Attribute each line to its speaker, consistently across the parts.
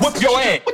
Speaker 1: whip your ass.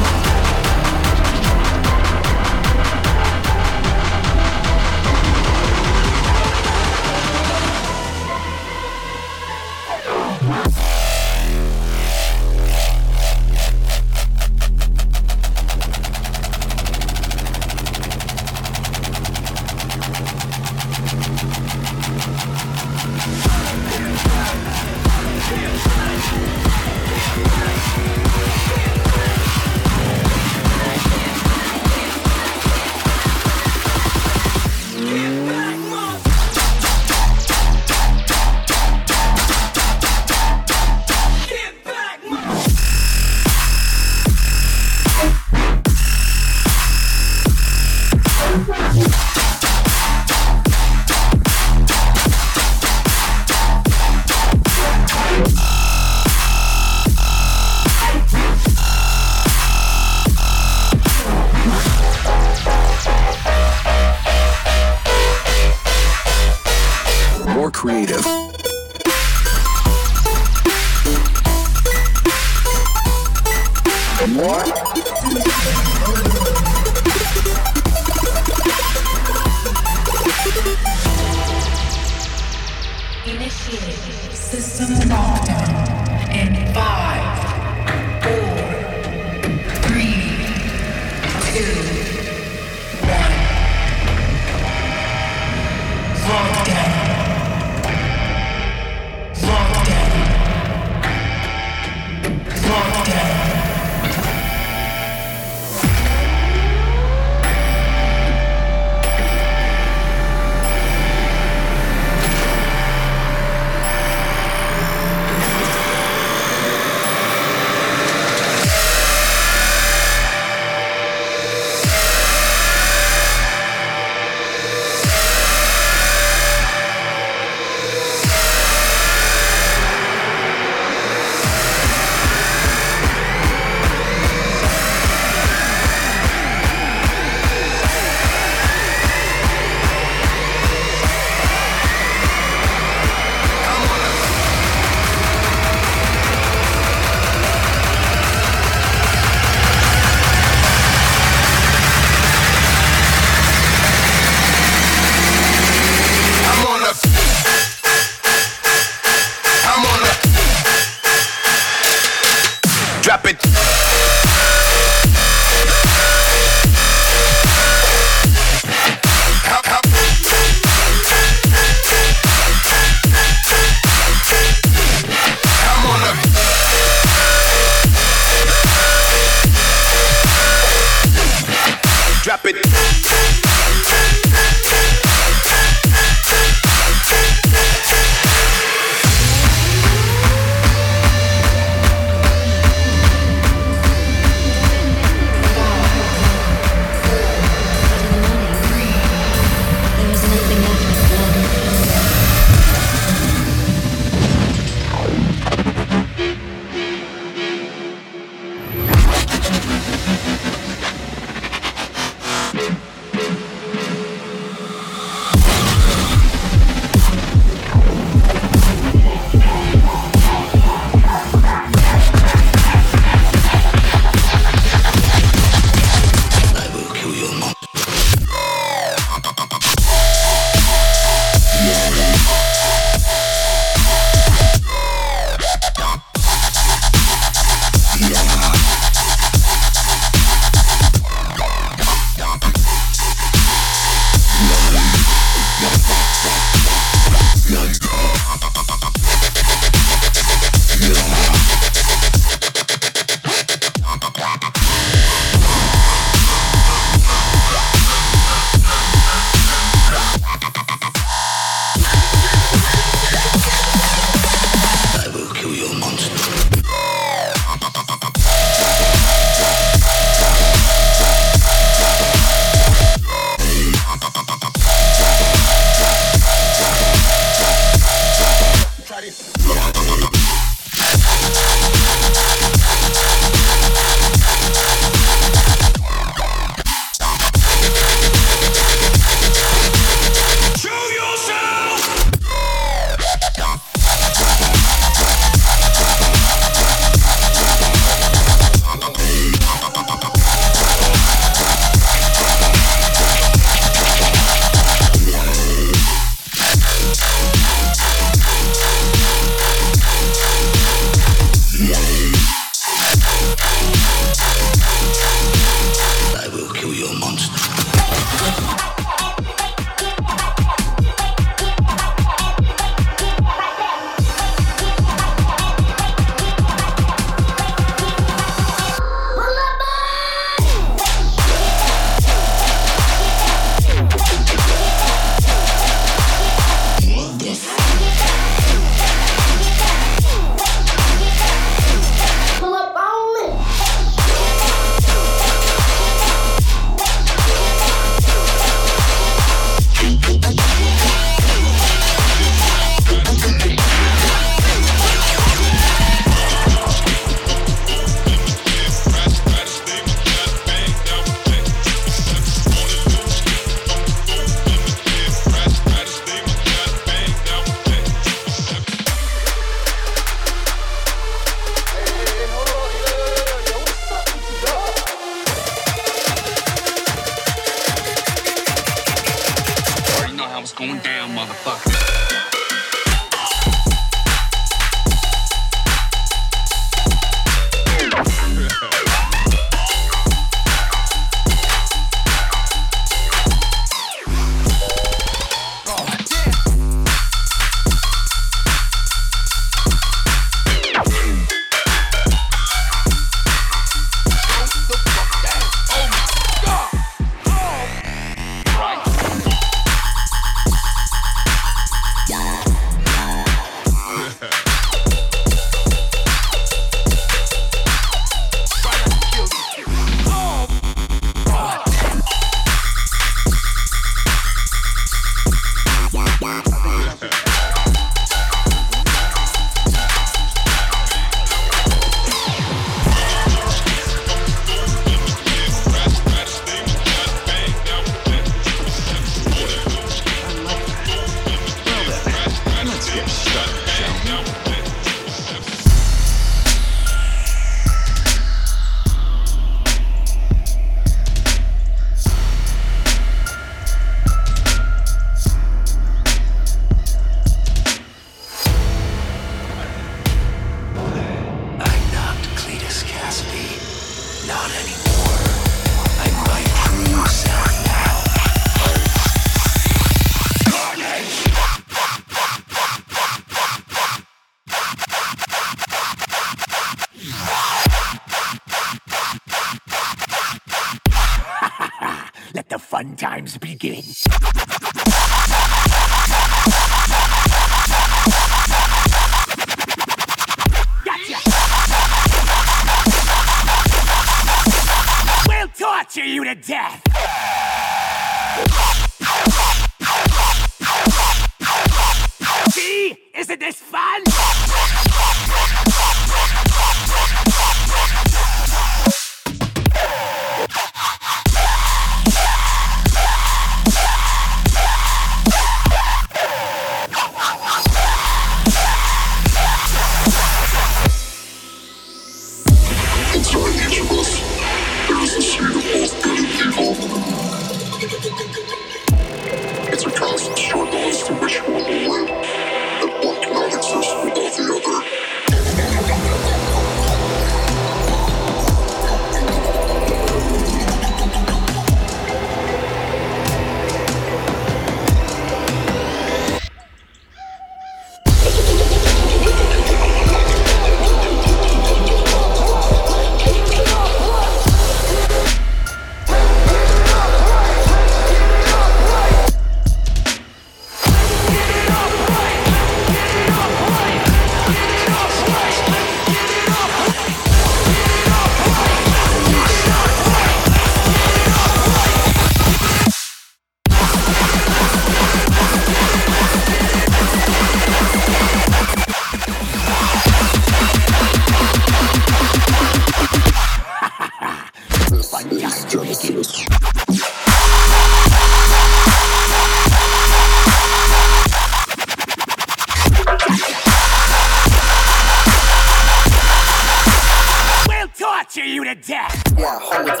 Speaker 1: torture you to death. Yeah, hold it.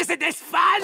Speaker 1: Isn't this fun?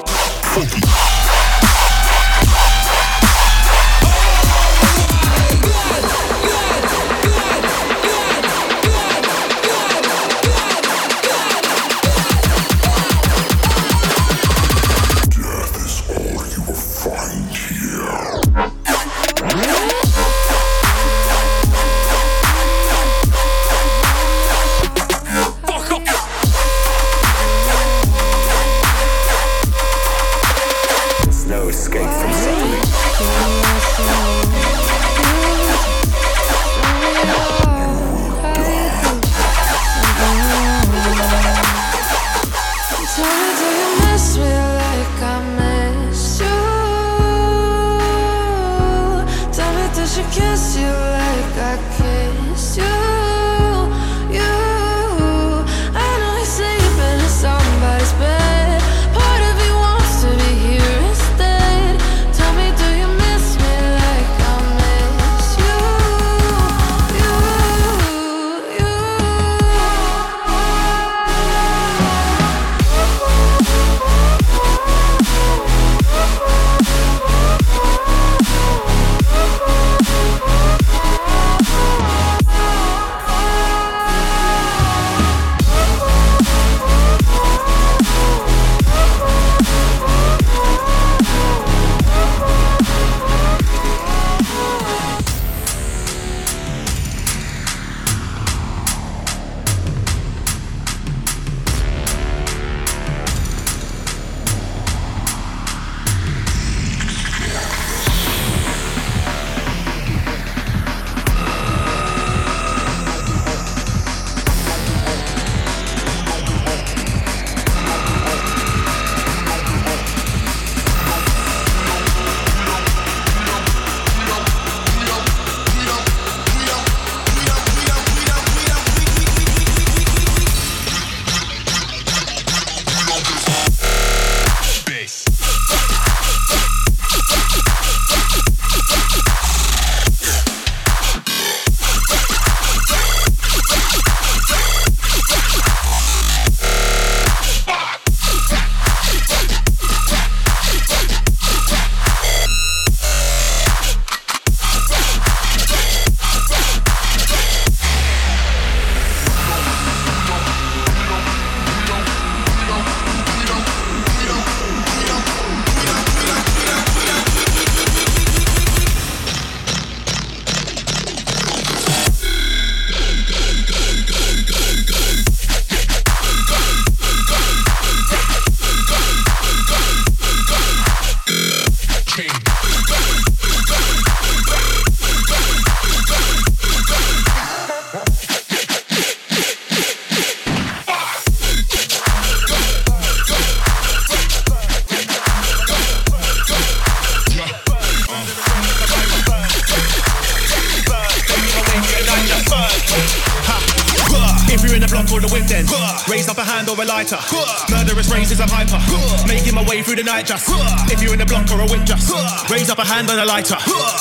Speaker 1: The night just. If you're in a block or a whip just. Raise up a hand on a lighter.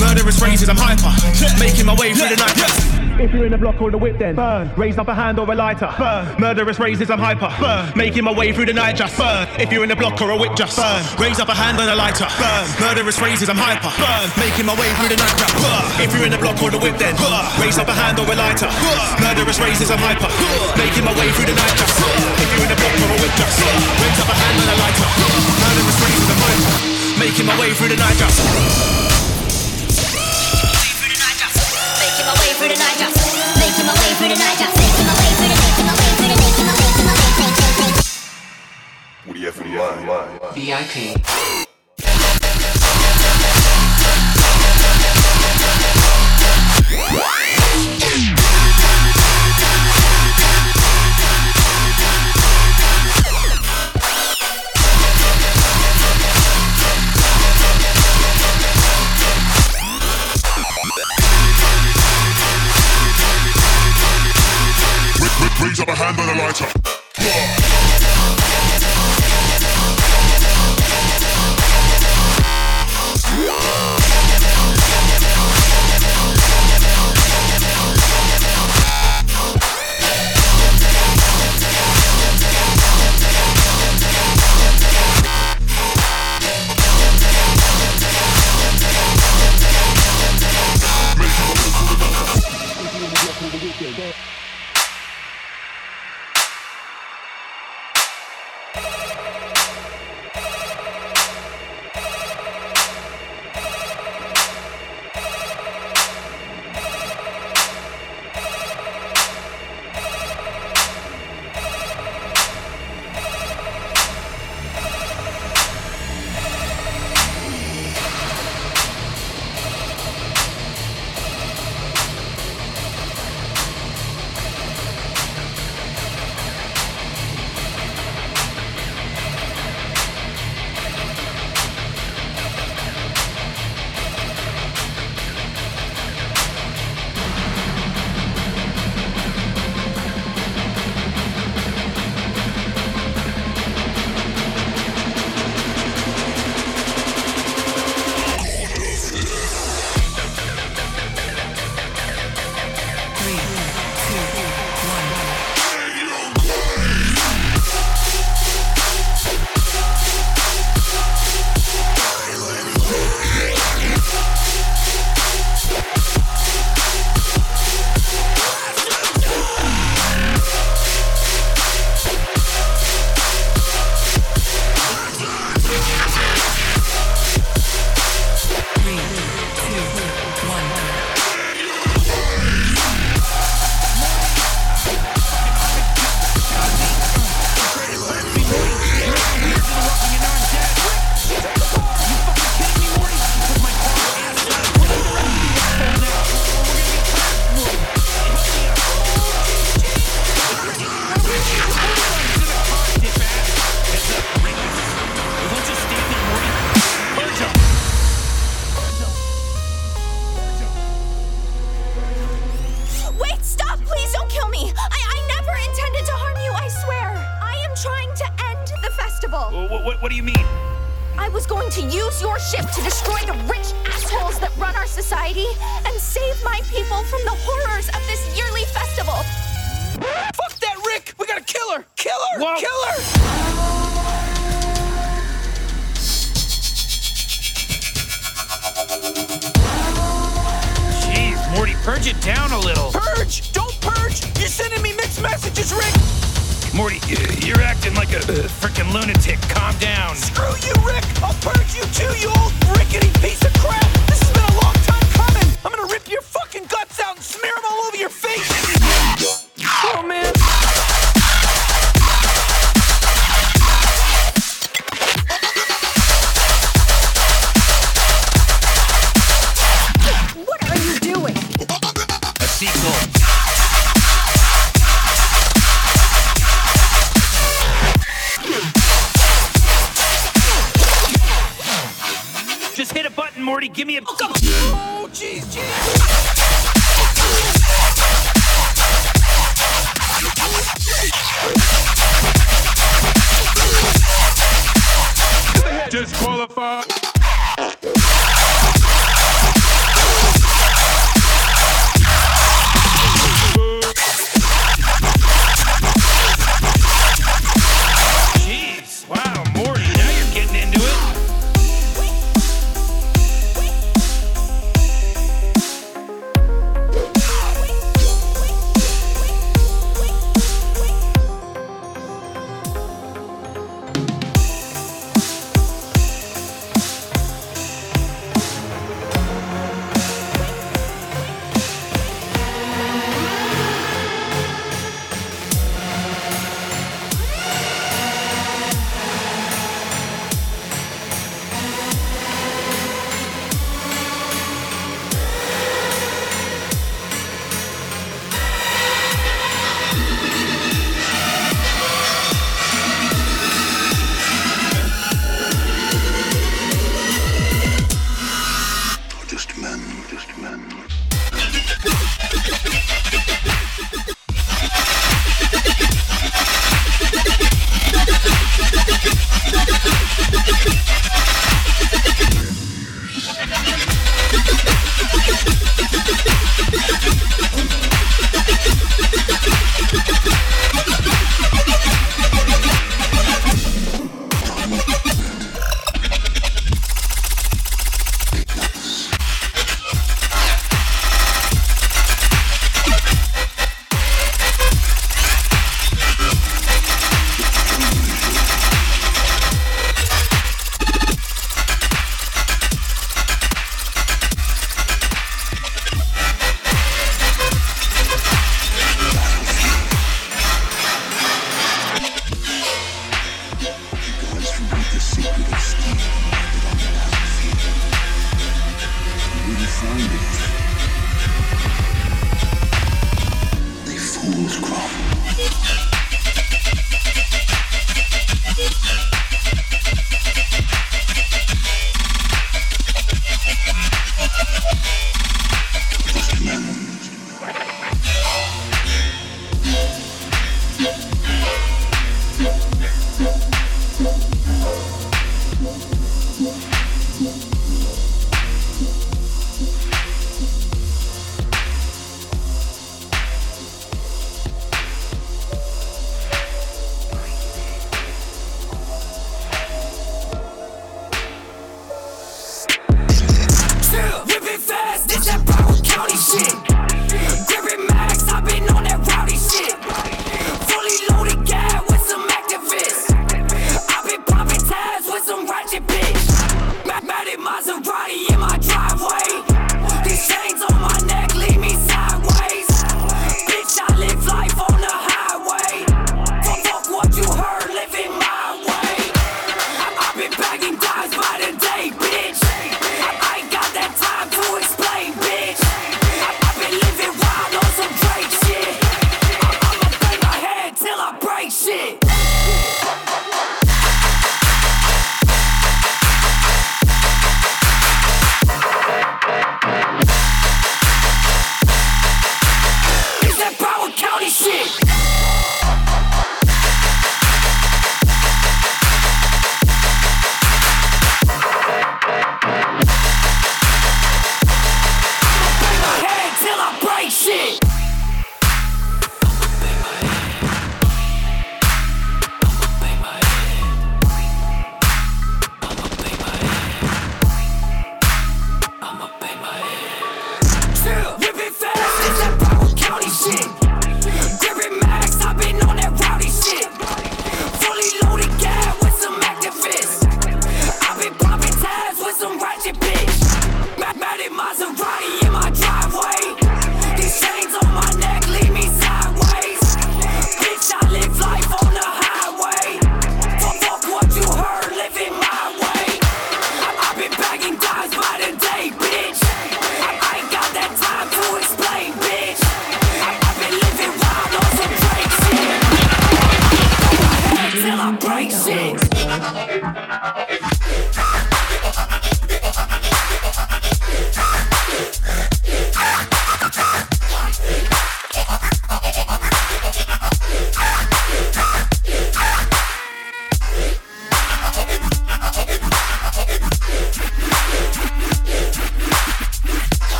Speaker 1: Murderous races, I'm hyper. Making my way through the night just. If you're in the block or the whip, then burn. Raise up a hand or a lighter. Burn. Murderous raises, I'm hyper. Burn. Making my way through the night, just burn. If you're in the block or a whip, just burn. Raise up a hand on a lighter. Burn. Murderous raises, I'm hyper. Burn. Making my way through the night, just burn. If you're in the block or the whip, then burn. Raise up a hand or a lighter. Burn. Murderous raises, I'm hyper. Making my way through the night, just burn. If you're in the block or a whip, just burn. Raise up a hand on a lighter. Burn. Murderous raises, I'm hyper. Making my way through the night, just.
Speaker 2: Burn. Making my way through the night,
Speaker 3: What do you have for mind?
Speaker 4: VIP.
Speaker 3: Up a hand on a lighter.
Speaker 5: Nation.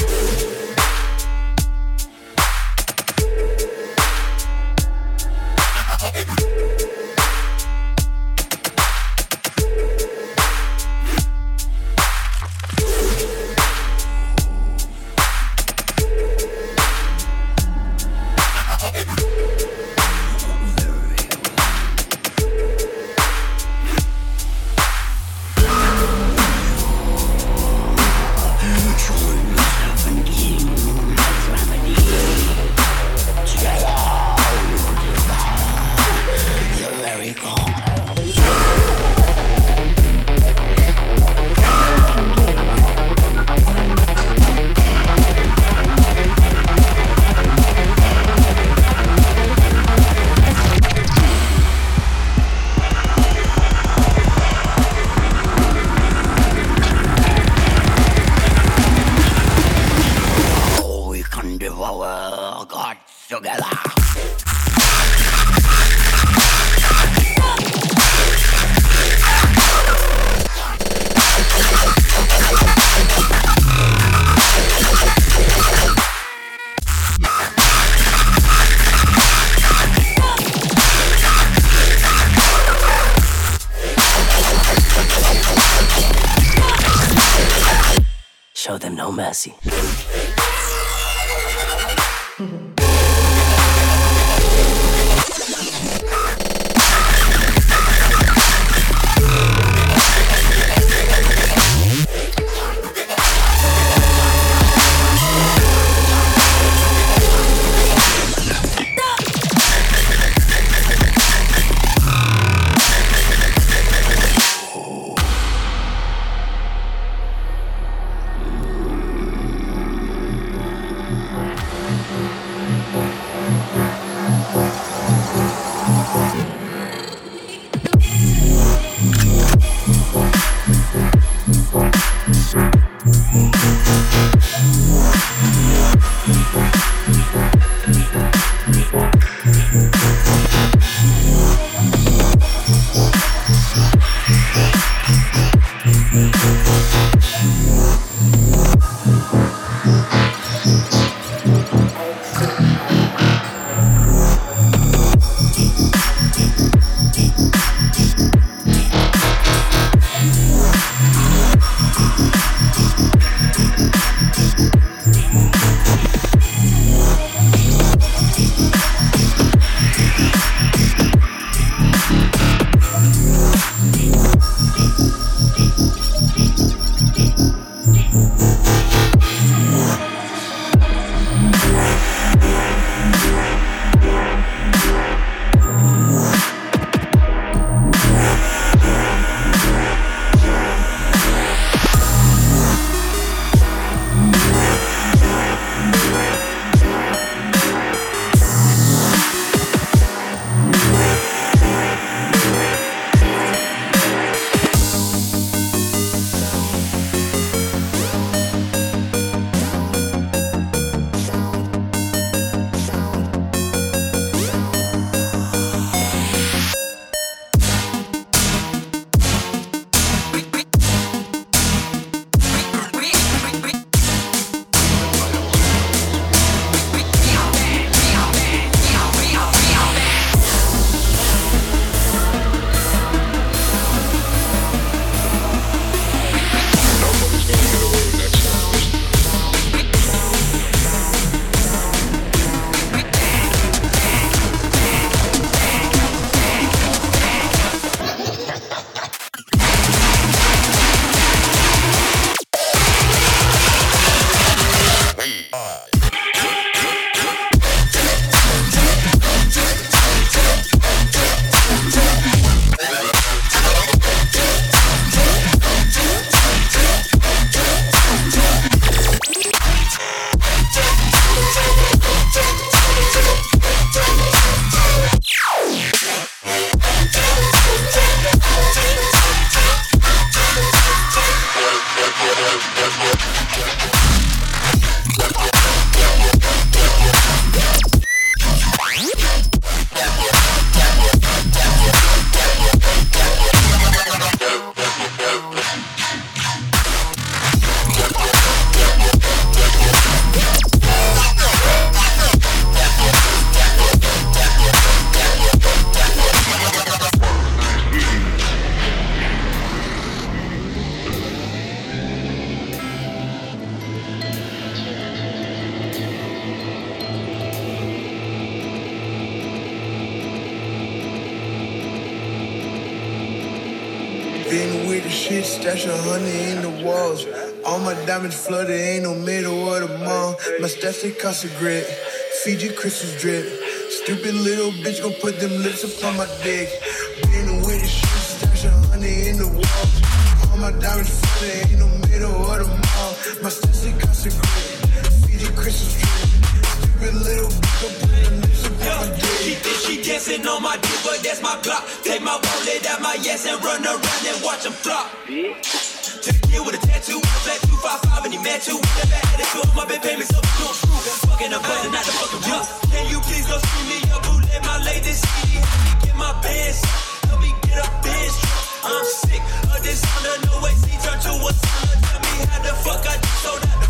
Speaker 6: See
Speaker 7: stash they grit. Fiji crystals drip. Stupid little bitch gon' put them lips up on my dick. Been with the shit, stash a honey in the walls. All my diamonds flooded, ain't no middle of the mall. My stash they cost a grit. Fiji crystals drip. Stupid little bitch gon' put them lips up on my dick.
Speaker 5: She think she dancing on my dick, but that's my clock. Take my wallet out my ass and run around and watch them flop. Took a kid with a tattoo, flat 255 and he mad too. Never had a tour, my bed payments up a screw. Fucking a button, not the fucking jump. Can you please go scream me up, who let my latest CD? Help me get my bands, help me get a bench. I'm sick of this no way, see turn to a son. Tell me how the fuck I just sold out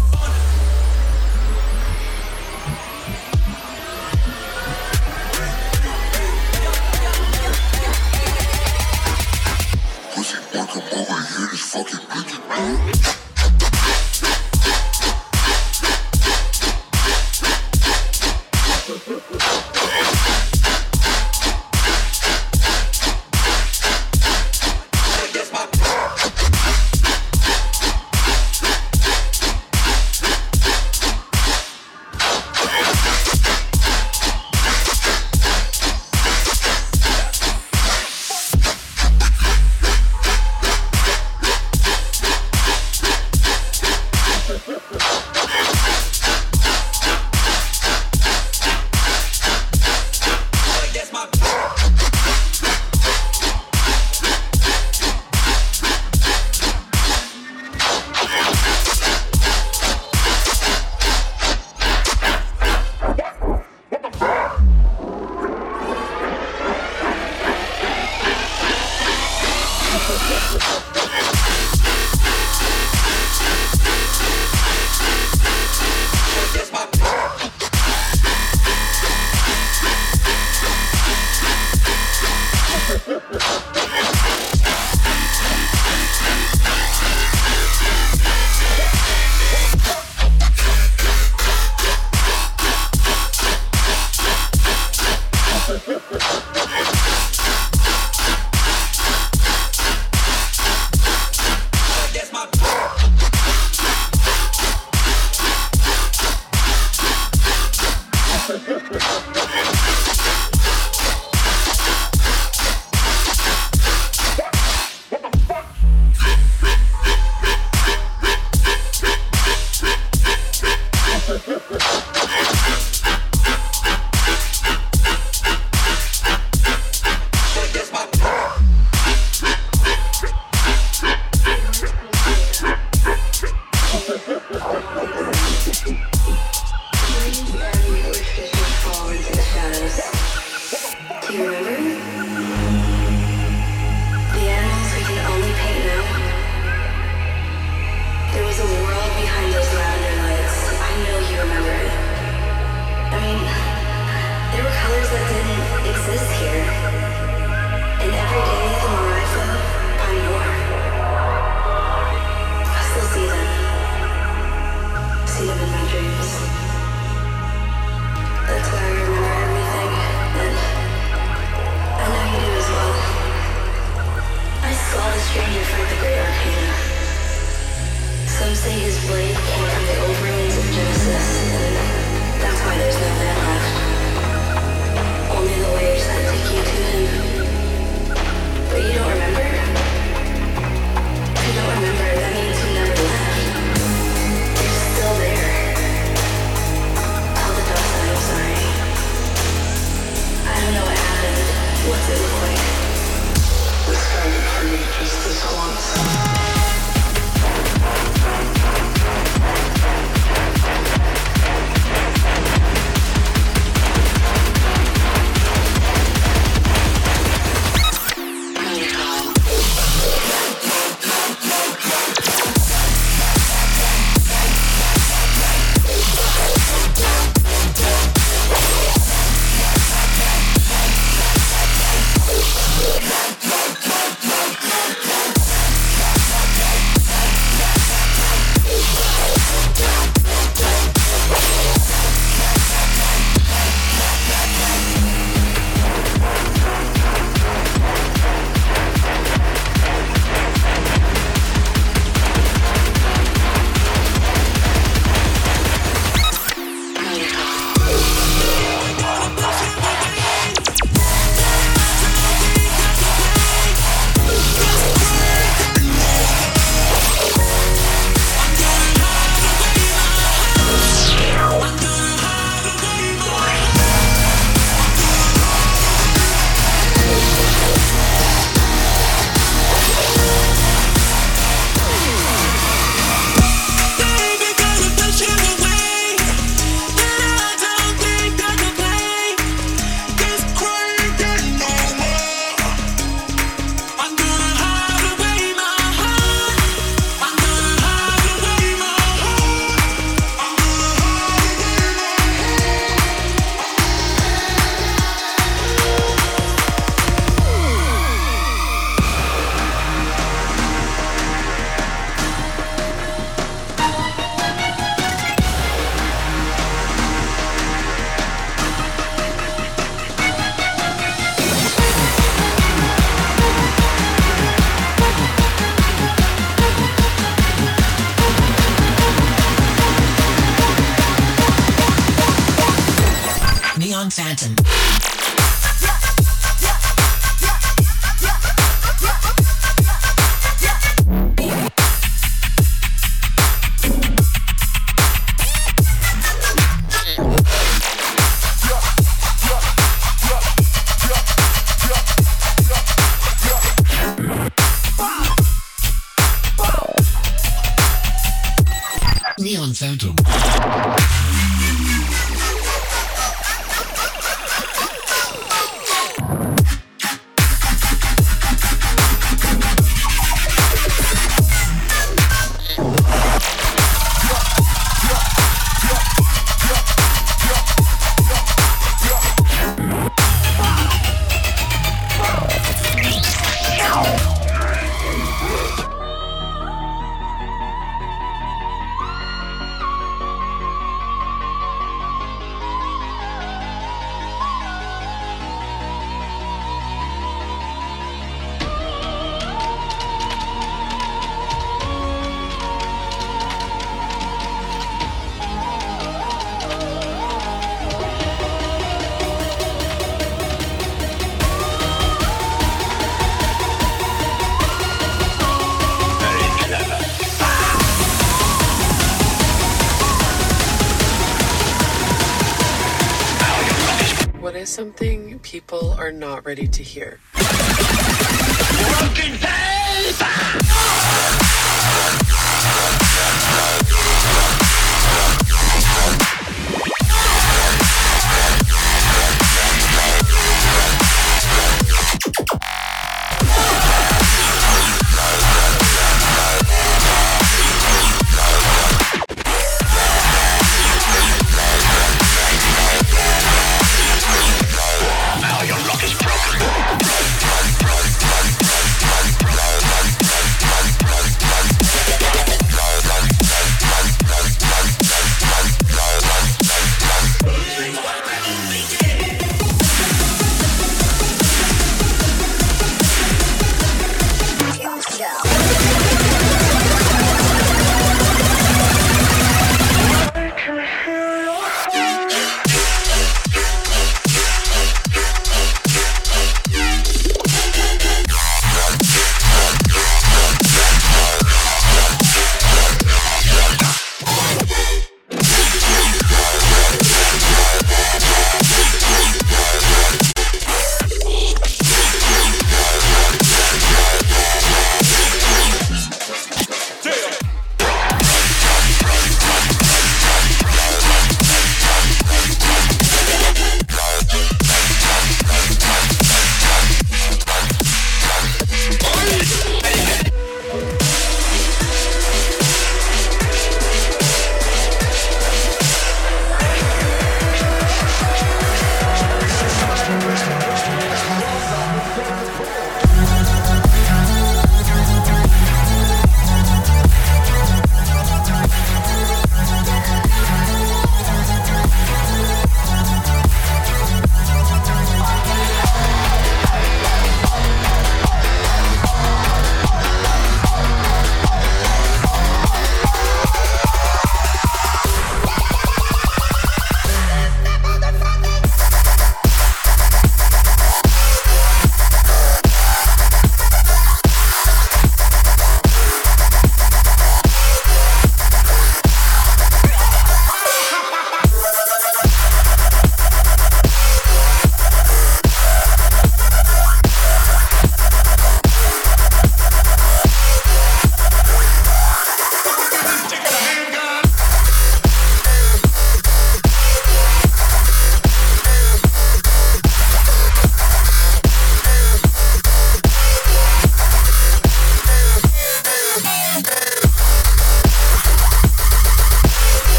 Speaker 8: something people are not ready to hear?